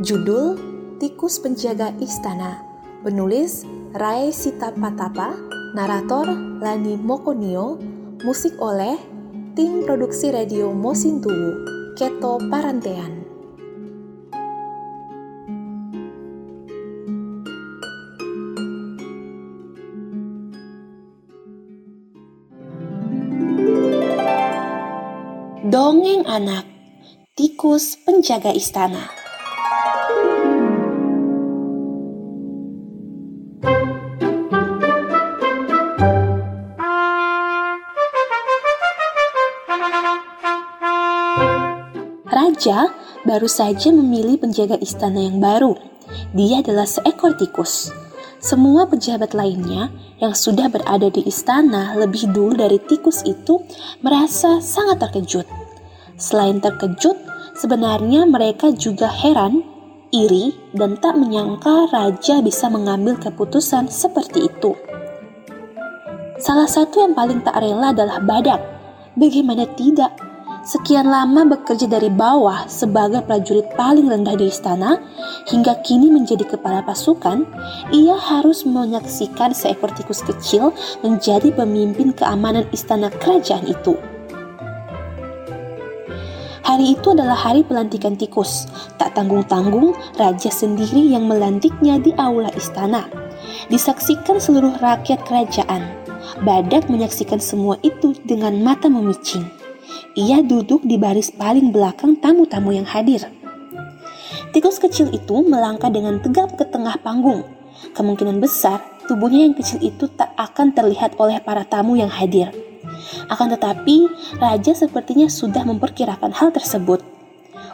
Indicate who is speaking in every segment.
Speaker 1: Judul Tikus Penjaga Istana. Penulis Rai Sita Patapa Narator Lani Mokonio Musik oleh Tim Produksi Radio Mosintuwu Keto Parantean. Dongeng Anak Tikus Penjaga Istana Raja baru saja memilih penjaga istana yang baru. Dia adalah seekor tikus. Semua pejabat lainnya yang sudah berada di istana lebih dulu dari tikus itu merasa sangat terkejut. Selain terkejut, sebenarnya mereka juga heran, iri, dan tak menyangka raja bisa mengambil keputusan seperti itu. Salah satu yang paling tak rela adalah badak. Bagaimana tidak? Sekian lama bekerja dari bawah sebagai prajurit paling rendah di istana, hingga kini menjadi kepala pasukan, ia harus menyaksikan seekor tikus kecil menjadi pemimpin keamanan istana kerajaan itu. Hari itu adalah hari pelantikan tikus. Tak tanggung-tanggung, raja sendiri yang melantiknya di aula istana. Disaksikan seluruh rakyat kerajaan. Badak menyaksikan semua itu dengan mata memicing. Ia duduk di baris paling belakang tamu-tamu yang hadir. Tikus kecil itu melangkah dengan tegap ke tengah panggung. Kemungkinan besar tubuhnya yang kecil itu tak akan terlihat oleh para tamu yang hadir. Akan tetapi, raja sepertinya sudah memperkirakan hal tersebut.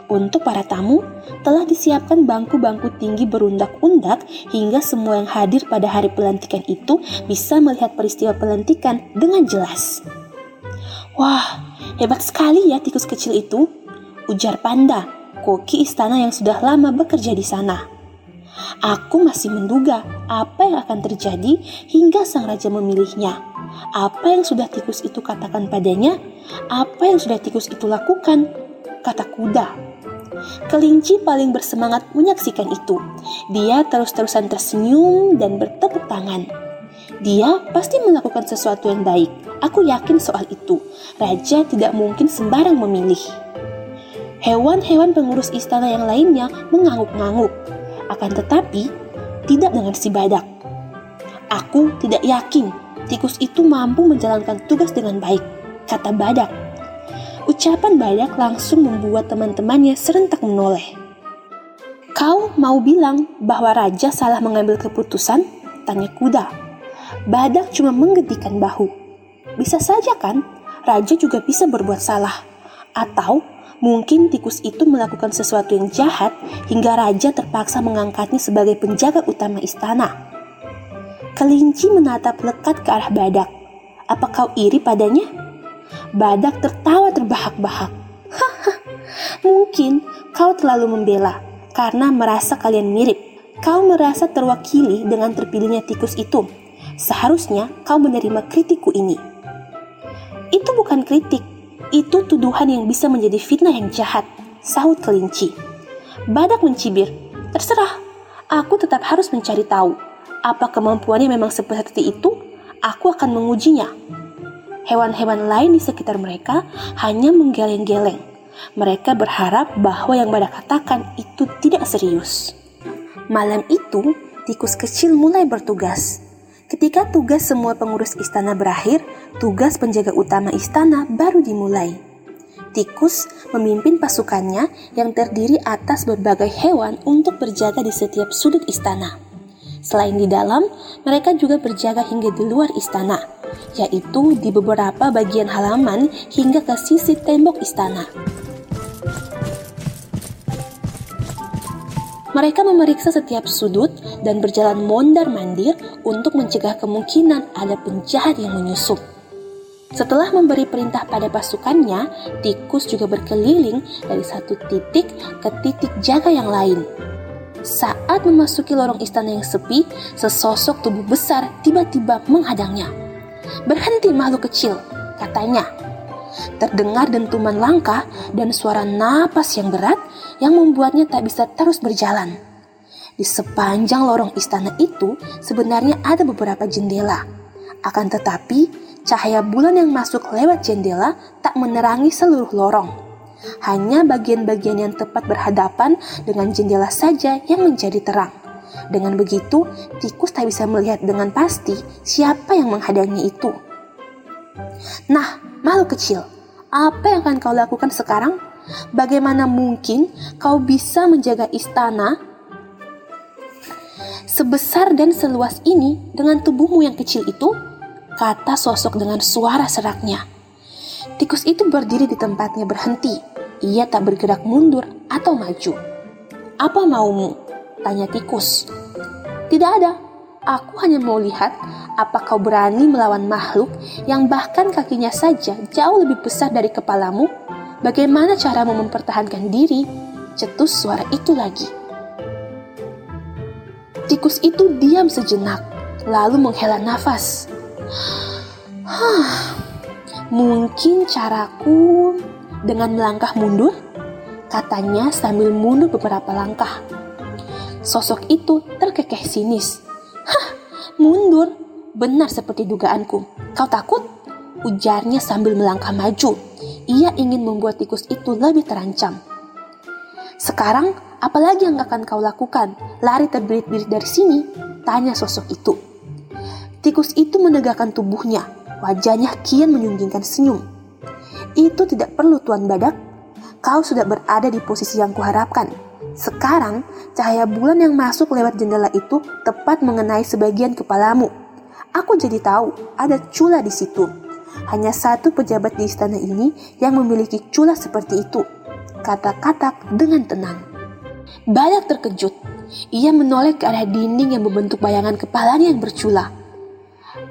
Speaker 1: Untuk para tamu, telah disiapkan bangku-bangku tinggi berundak-undak hingga semua yang hadir pada hari pelantikan itu bisa melihat peristiwa pelantikan dengan jelas. Wah, Hebat sekali ya tikus kecil itu, ujar Panda, koki istana yang sudah lama bekerja di sana. Aku masih menduga apa yang akan terjadi hingga sang raja memilihnya. Apa yang sudah tikus itu katakan padanya? Apa yang sudah tikus itu lakukan? Kata kuda. Kelinci paling bersemangat menyaksikan itu. Dia terus-terusan tersenyum dan bertepuk tangan. Dia pasti melakukan sesuatu yang baik. Aku yakin soal itu. Raja tidak mungkin sembarang memilih. Hewan-hewan pengurus istana yang lainnya mengangguk-ngangguk. Akan tetapi, tidak dengan si badak. Aku tidak yakin tikus itu mampu menjalankan tugas dengan baik, kata badak. Ucapan badak langsung membuat teman-temannya serentak menoleh. Kau mau bilang bahwa raja salah mengambil keputusan? Tanya kuda. Badak cuma menggedikan bahu. Bisa saja kan, raja juga bisa berbuat salah. Atau mungkin tikus itu melakukan sesuatu yang jahat hingga raja terpaksa mengangkatnya sebagai penjaga utama istana. Kelinci menatap lekat ke arah badak. Apa kau iri padanya? Badak tertawa terbahak-bahak. Mungkin kau terlalu membela karena merasa kalian mirip. Kau merasa terwakili dengan terpilihnya tikus itu Seharusnya kau menerima kritikku ini. Itu bukan kritik, itu tuduhan yang bisa menjadi fitnah yang jahat, sahut kelinci. Badak mencibir, terserah, aku tetap harus mencari tahu. Apa kemampuannya memang seperti itu? Aku akan mengujinya. Hewan-hewan lain di sekitar mereka hanya menggeleng-geleng. Mereka berharap bahwa yang Badak katakan itu tidak serius. Malam itu, tikus kecil mulai bertugas. Ketika tugas semua pengurus istana berakhir, tugas penjaga utama istana baru dimulai. Tikus memimpin pasukannya yang terdiri atas berbagai hewan untuk berjaga di setiap sudut istana. Selain di dalam, mereka juga berjaga hingga di luar istana, yaitu di beberapa bagian halaman hingga ke sisi tembok istana. Mereka memeriksa setiap sudut dan berjalan mondar-mandir untuk mencegah kemungkinan ada penjahat yang menyusup. Setelah memberi perintah pada pasukannya, tikus juga berkeliling dari satu titik ke titik jaga yang lain. Saat memasuki lorong istana yang sepi, sesosok tubuh besar tiba-tiba menghadangnya. Berhenti makhluk kecil, katanya. Terdengar dentuman langkah dan suara napas yang berat yang membuatnya tak bisa terus berjalan. Di sepanjang lorong istana itu sebenarnya ada beberapa jendela. Akan tetapi, cahaya bulan yang masuk lewat jendela tak menerangi seluruh lorong. Hanya bagian-bagian yang tepat berhadapan dengan jendela saja yang menjadi terang. Dengan begitu, tikus tak bisa melihat dengan pasti siapa yang menghadangi itu. Nah, makhluk kecil, apa yang akan kau lakukan sekarang? Bagaimana mungkin kau bisa menjaga istana sebesar dan seluas ini dengan tubuhmu yang kecil itu? Kata sosok dengan suara seraknya. Tikus itu berdiri di tempatnya berhenti. Ia tak bergerak mundur atau maju. Apa maumu? Tanya tikus. Tidak ada. Aku hanya mau lihat apa kau berani melawan makhluk yang bahkan kakinya saja jauh lebih besar dari kepalamu? Bagaimana caramu mempertahankan diri? Cetus suara itu lagi. Tikus itu diam sejenak, lalu menghela nafas. Hah, mungkin caraku dengan melangkah mundur? Katanya sambil mundur beberapa langkah. Sosok itu terkekeh sinis. Hah, mundur? Benar seperti dugaanku. Kau takut? Ujarnya sambil melangkah maju. Ia ingin membuat tikus itu lebih terancam. Sekarang, apalagi yang akan kau lakukan? Lari terbirit-birit dari sini? Tanya sosok itu. Tikus itu menegakkan tubuhnya. Wajahnya kian menyunggingkan senyum. Itu tidak perlu Tuan Badak. Kau sudah berada di posisi yang kuharapkan. Sekarang, cahaya bulan yang masuk lewat jendela itu tepat mengenai sebagian kepalamu. Aku jadi tahu ada cula di situ. Hanya satu pejabat di istana ini yang memiliki cula seperti itu. Kata-kata dengan tenang. Badak terkejut. Ia menoleh ke arah dinding yang membentuk bayangan kepalanya yang bercula.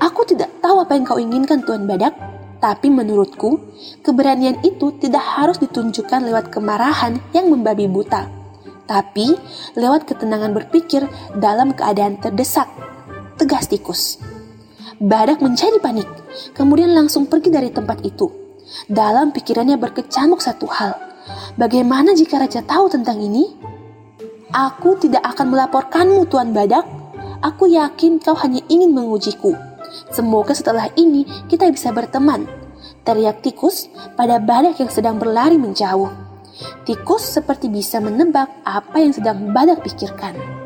Speaker 1: Aku tidak tahu apa yang kau inginkan Tuan Badak, tapi menurutku, keberanian itu tidak harus ditunjukkan lewat kemarahan yang membabi buta, tapi lewat ketenangan berpikir dalam keadaan terdesak. Tegas tikus. Badak menjadi panik, kemudian langsung pergi dari tempat itu. Dalam pikirannya berkecamuk satu hal. Bagaimana jika raja tahu tentang ini? Aku tidak akan melaporkanmu, Tuan Badak. Aku yakin kau hanya ingin mengujiku. Semoga setelah ini kita bisa berteman. Teriak tikus pada badak yang sedang berlari menjauh. Tikus seperti bisa menebak apa yang sedang badak pikirkan.